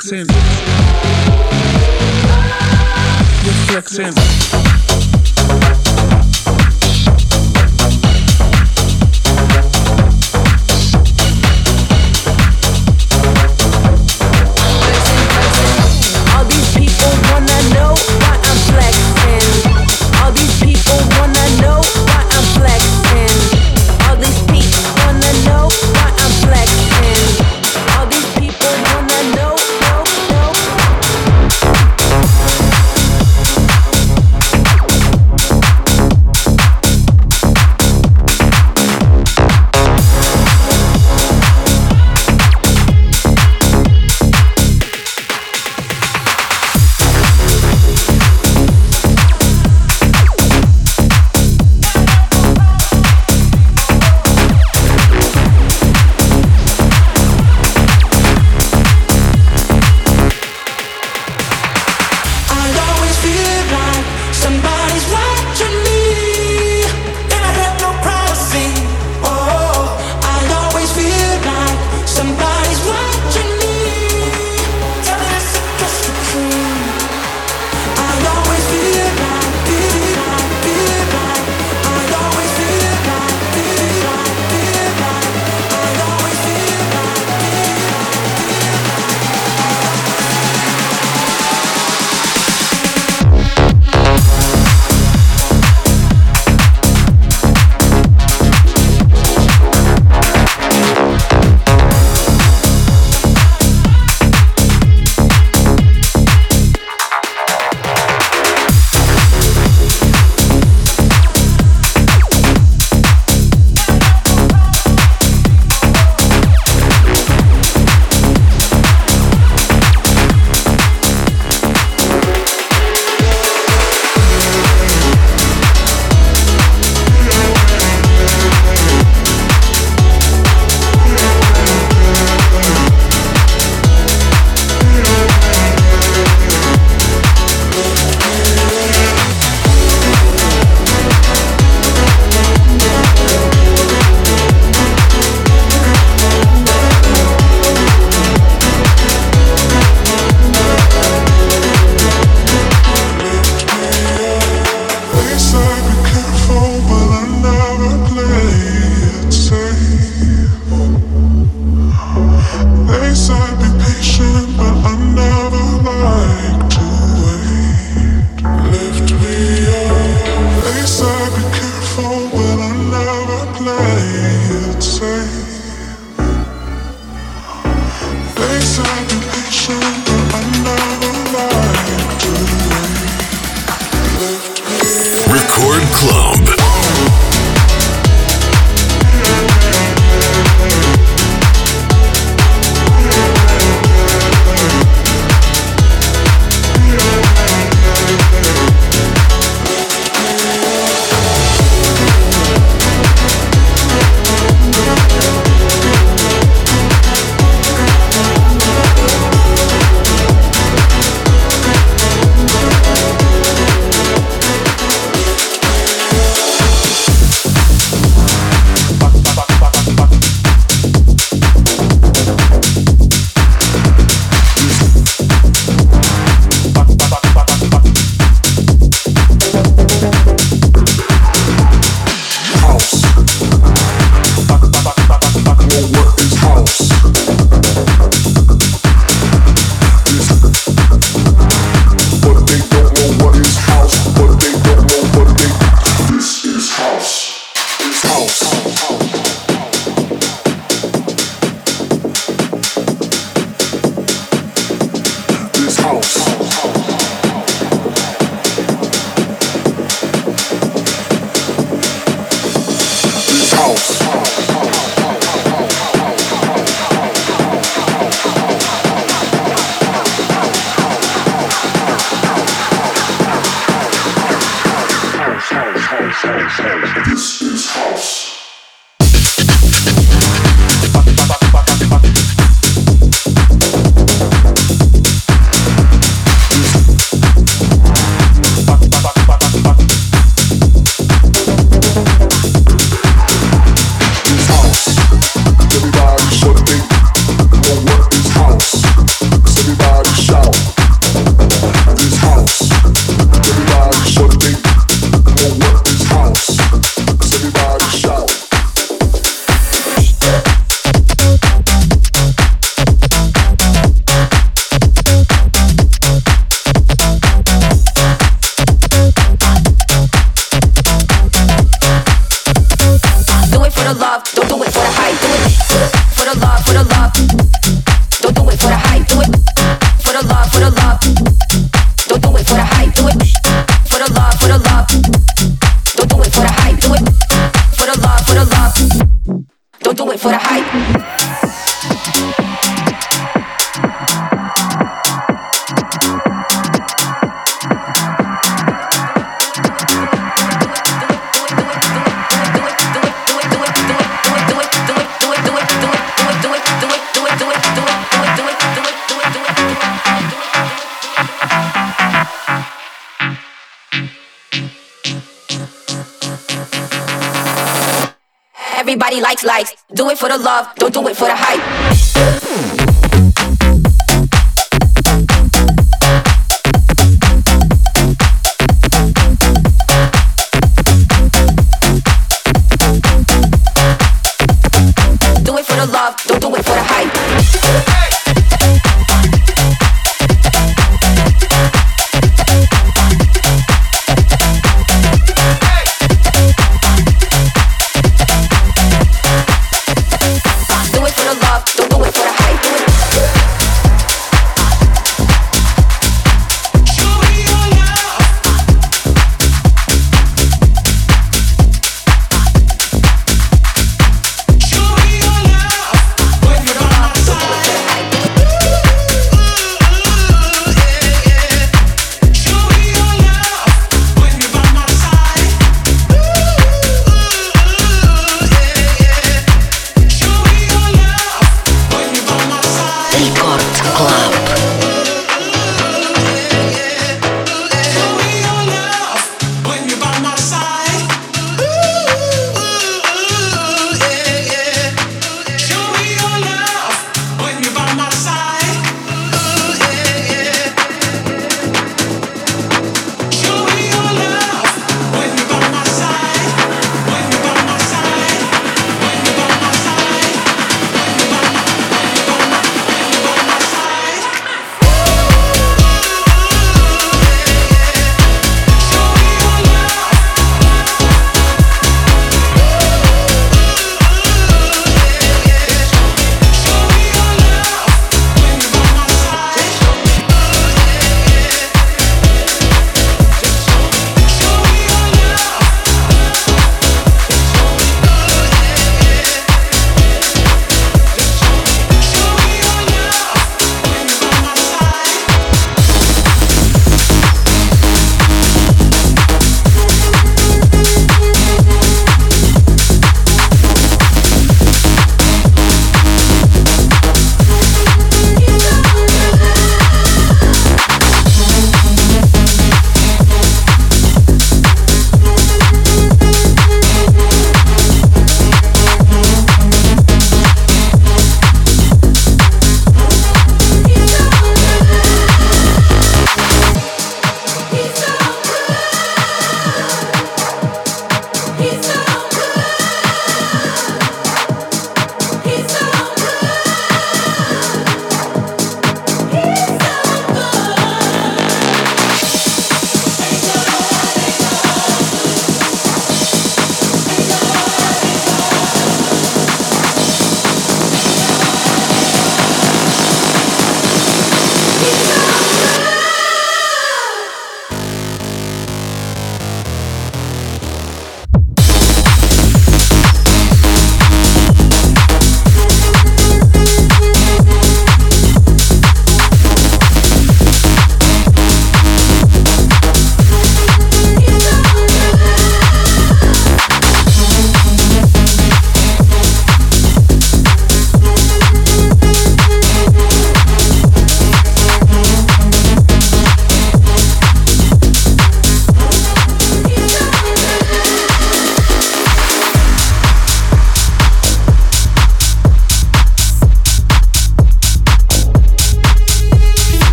Flexing. You're flexing.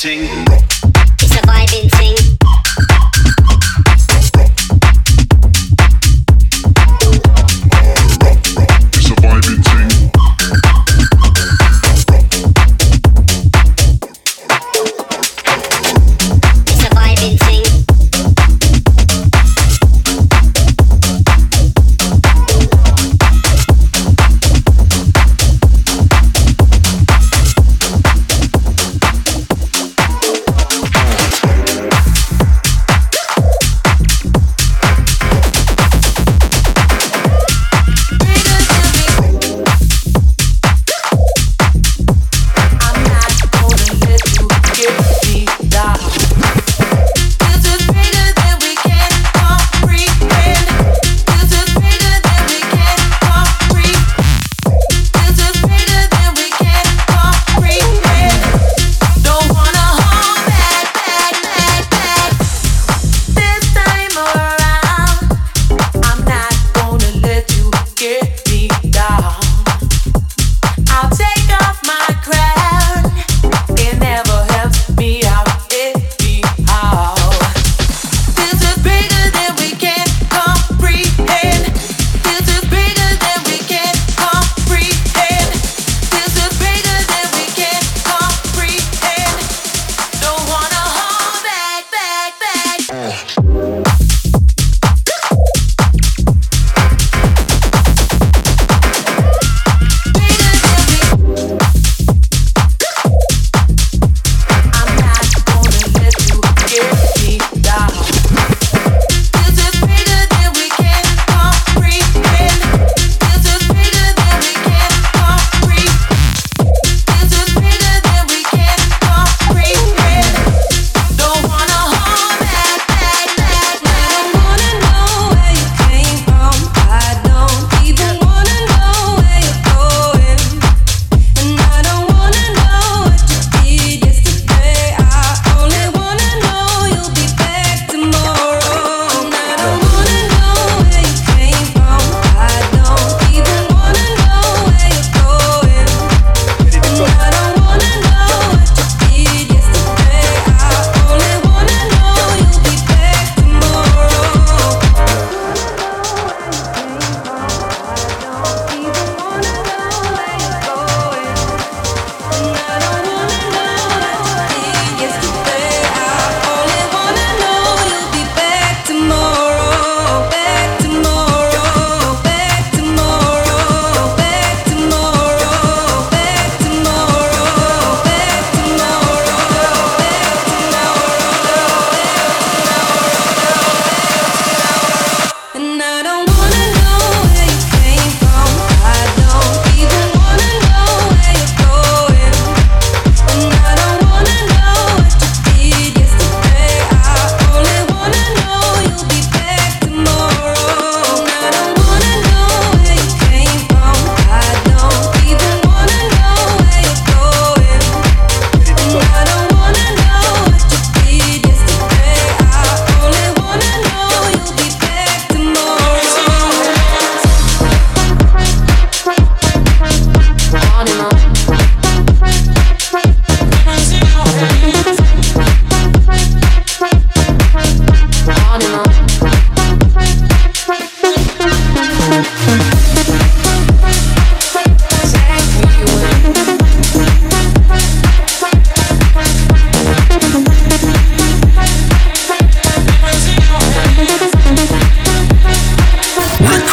painting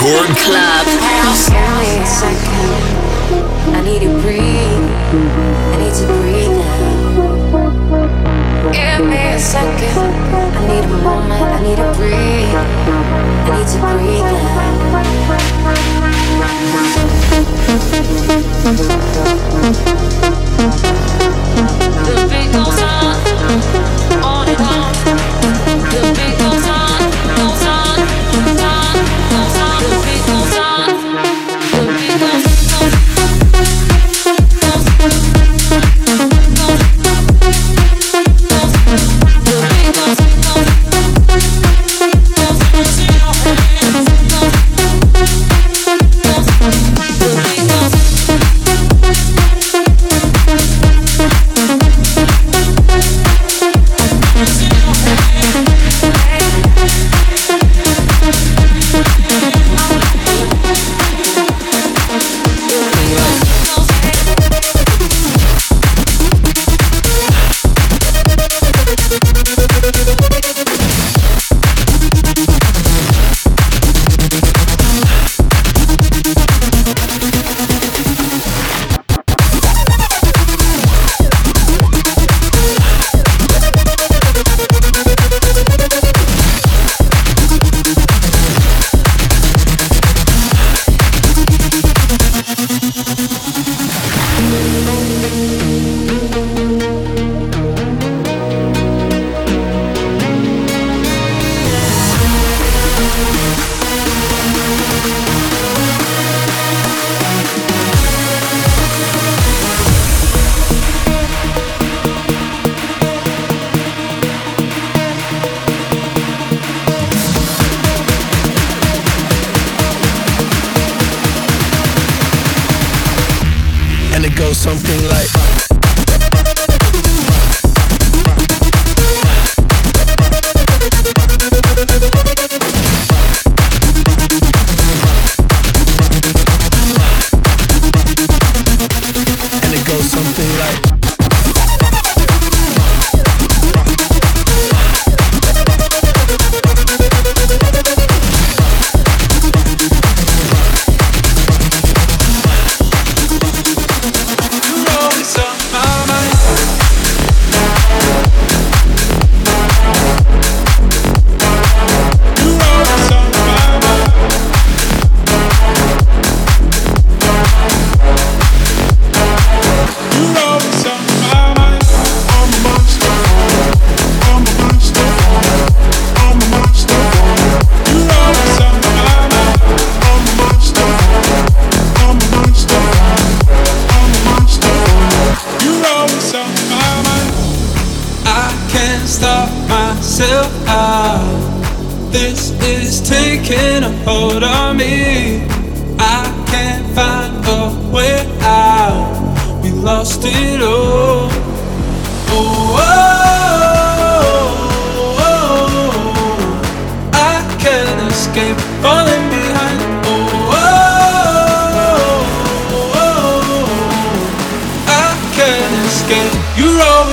Record Club. Give me a second. I need to breathe. I need to breathe now. Give me a second. I need a moment. I need to breathe. I need to breathe now. The beat goes on.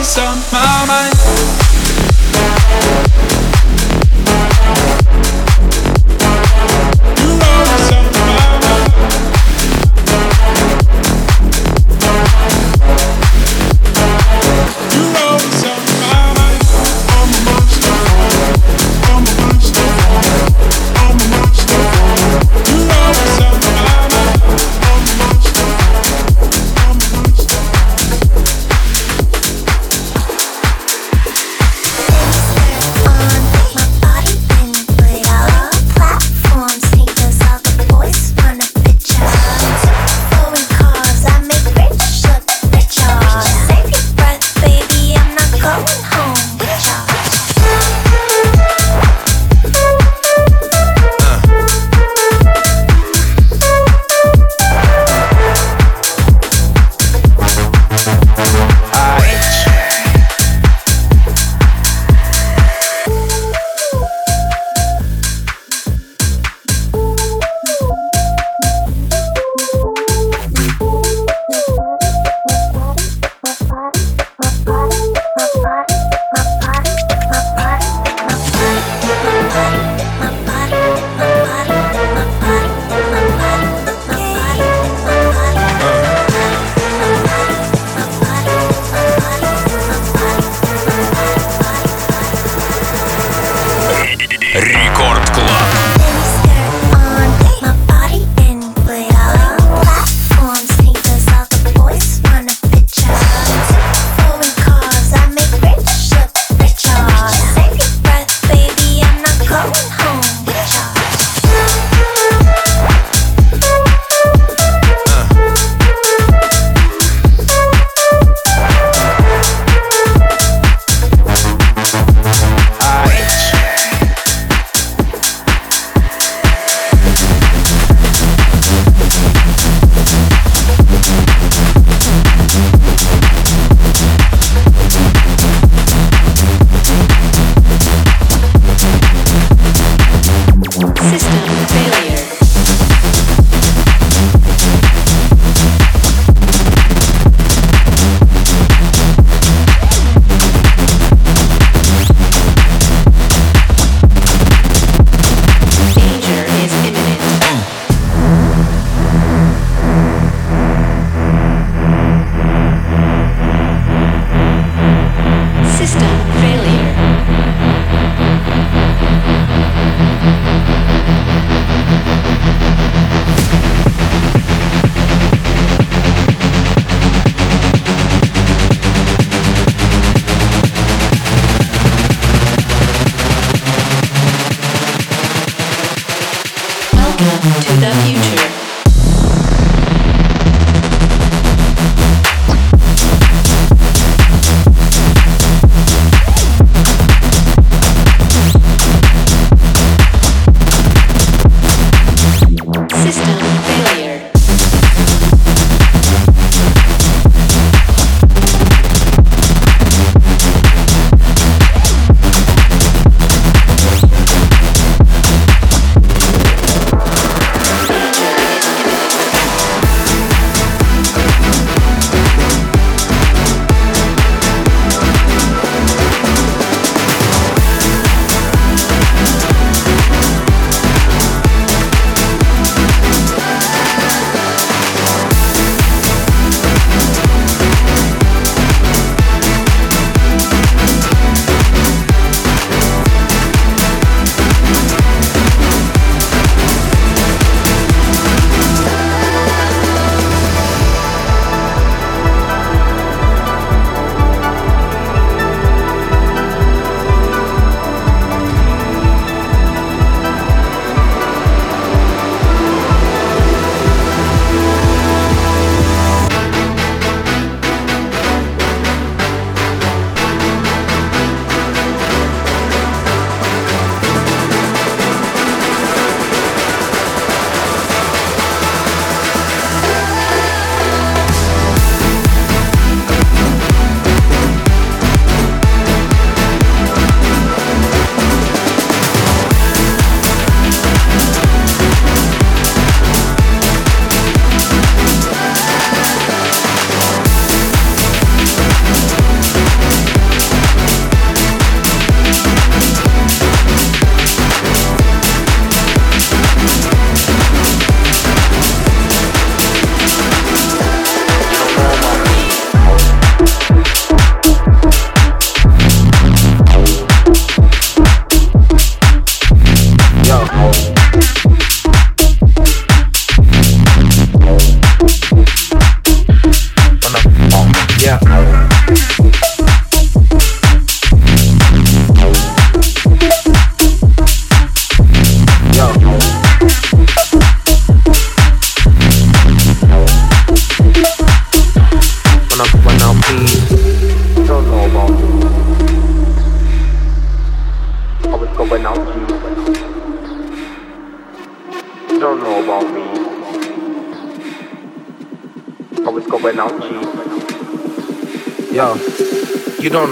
Always on my mind.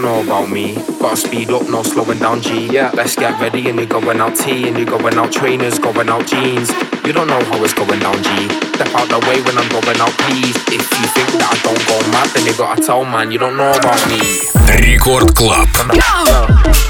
don't know about me. Gotta speed up, no slowing down G. Yeah. Let's get ready and you're going out T and you're going out trainers, going out jeans. You don't know how it's going down G. Step out the way when I'm going out, please. If you think that I don't go mad, then you gotta tell man, you don't know about me. Record Club.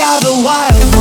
are the wild.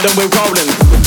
call we're rolling.